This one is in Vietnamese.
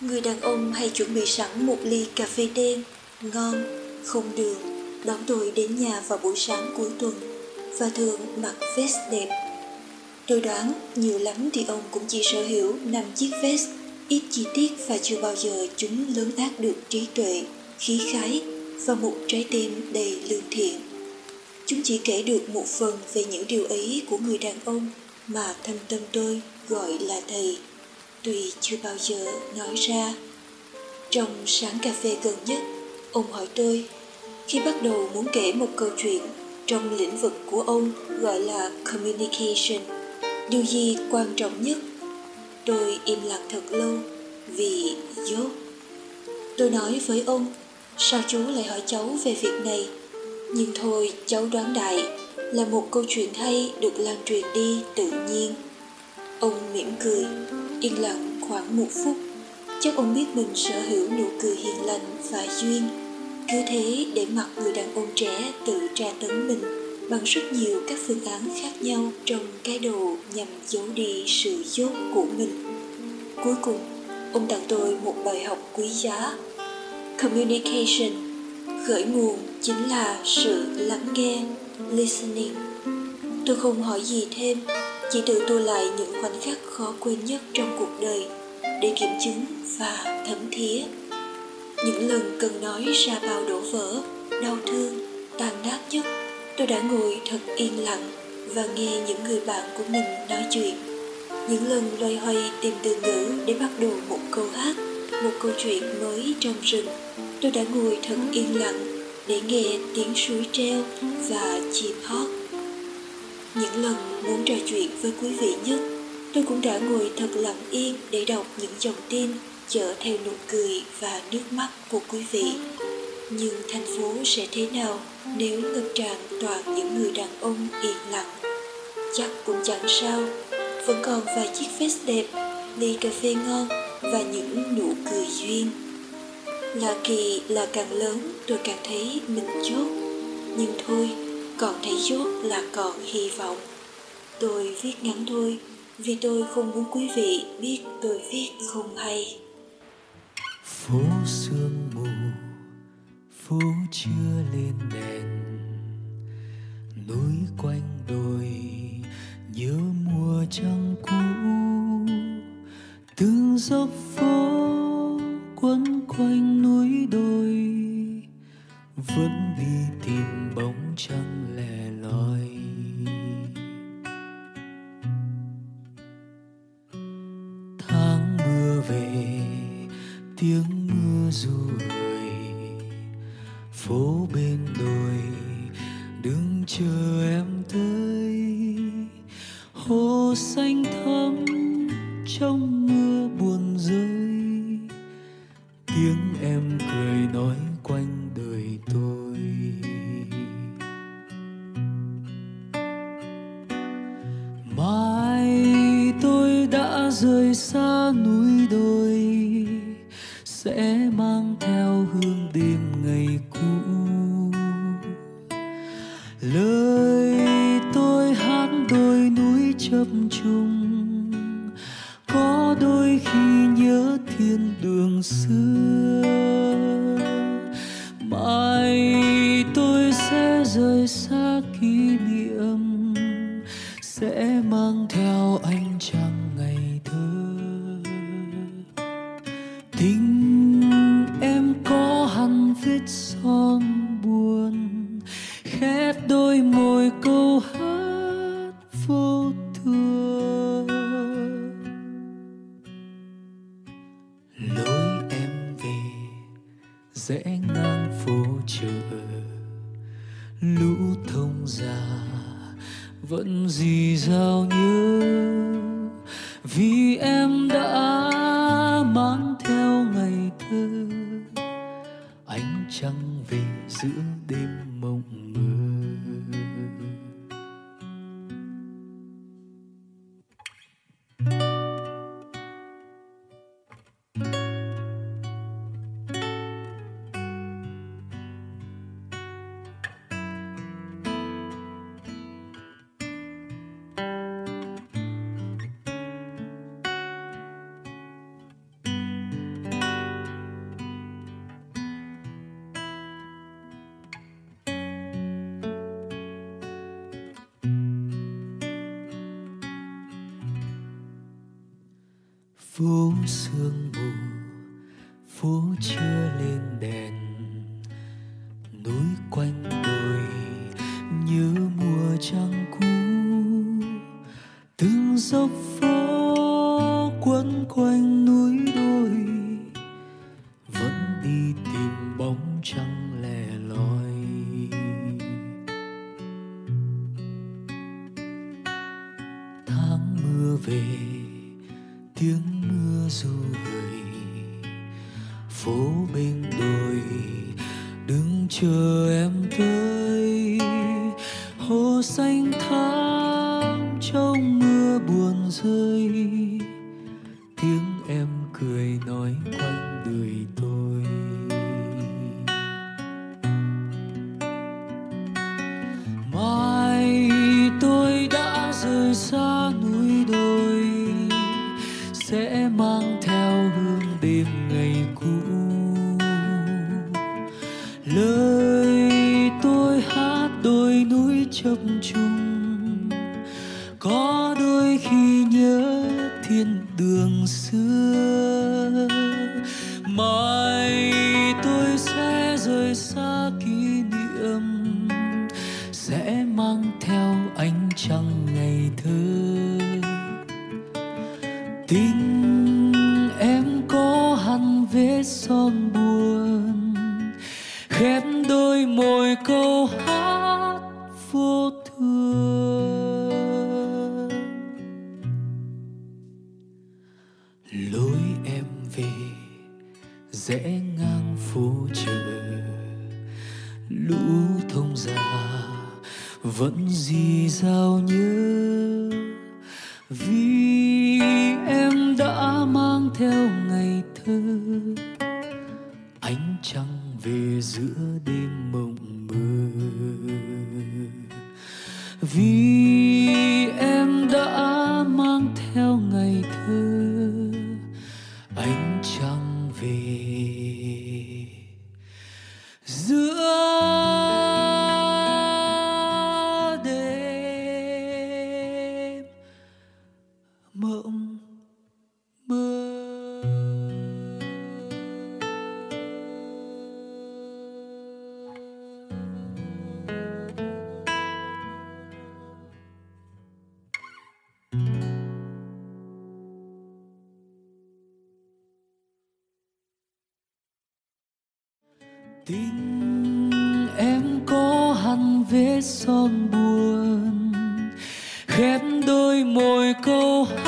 Người đàn ông hay chuẩn bị sẵn một ly cà phê đen, ngon, không đường, đón tôi đến nhà vào buổi sáng cuối tuần và thường mặc vest đẹp. Tôi đoán nhiều lắm thì ông cũng chỉ sở hữu năm chiếc vest, ít chi tiết và chưa bao giờ chúng lớn ác được trí tuệ, khí khái và một trái tim đầy lương thiện. Chúng chỉ kể được một phần về những điều ấy của người đàn ông mà thâm tâm tôi gọi là thầy, tuy chưa bao giờ nói ra. Trong sáng cà phê gần nhất, ông hỏi tôi, khi bắt đầu muốn kể một câu chuyện trong lĩnh vực của ông gọi là communication, điều gì quan trọng nhất? Tôi im lặng thật lâu vì dốt. Tôi nói với ông, sao chú lại hỏi cháu về việc này? Nhưng thôi, cháu đoán đại là một câu chuyện hay được lan truyền đi tự nhiên. Ông mỉm cười, yên lặng khoảng một phút. Chắc ông biết mình sở hữu nụ cười hiền lành và duyên. Cứ thế để mặc người đàn ông trẻ tự tra tấn mình bằng rất nhiều các phương án khác nhau trong cái đồ nhằm giấu đi sự dốt của mình. Cuối cùng, ông tặng tôi một bài học quý giá. Communication khởi nguồn chính là sự lắng nghe, listening. Tôi không hỏi gì thêm, chỉ tự tôi lại những khoảnh khắc khó quên nhất trong cuộc đời để kiểm chứng và thấm thía. Những lần cần nói ra bao đổ vỡ, đau thương, tàn nát nhất, tôi đã ngồi thật yên lặng và nghe những người bạn của mình nói chuyện. Những lần loay hoay tìm từ ngữ để bắt đầu một câu hát, một câu chuyện mới trong rừng, tôi đã ngồi thật yên lặng để nghe tiếng suối treo và chim hót. Những lần muốn trò chuyện với quý vị nhất, tôi cũng đã ngồi thật lặng yên để đọc những dòng tin chở theo nụ cười và nước mắt của quý vị. Nhưng thành phố sẽ thế nào nếu ngập tràn toàn những người đàn ông yên lặng? Chắc cũng chẳng sao, vẫn còn vài chiếc vest đẹp, ly cà phê ngon và những nụ cười duyên. Lạ kỳ là càng lớn tôi càng thấy mình chốt Nhưng thôi, còn thấy chốt là còn hy vọng. Tôi viết ngắn thôi, Vì tôi không muốn quý vị biết tôi viết không hay. Phố sương mù, Phố chưa lên đèn. Núi quanh đồi Nhớ mùa trăng cũ. Từng dốc phố quấn quanh núi đồi vẫn đi tìm bóng trăng. Đừng chờ em tới. Hồ xanh thắm trong mưa buồn rơi. Tiếng em cười nói quanh đời tôi. Mai tôi đã rời xa sẽ mang theo anh chàng ngày thơ tình em có hằn vết son buồn, khép đôi môi câu hát vô thường lối em về dễ. Vì dì như nhớ? Vì em phố sương mù phố chưa lên đèn. Núi quanh đồi như mùa trăng cũ. Từng dốc phố quấn quanh núi đồi, vẫn đi tìm bóng trăng tiếng mưa ru gửi phố bên đồi đứng chờ em tới. Hồ xanh thắm trong mưa buồn rơi, tiếng mang theo hương đêm ngày cũ. Lời tôi hát đôi núi chập trùng vết son buồn, khép đôi môi câu hát vô thường. Lối em về rẽ ngang phố chợ lũ thông già vẫn dì dào nhớ vì em đã mang theo ngày thơ ánh trăng về giữa đêm mộng mơ. Vì tình em có hằn vết son buồn khép đôi môi câu hát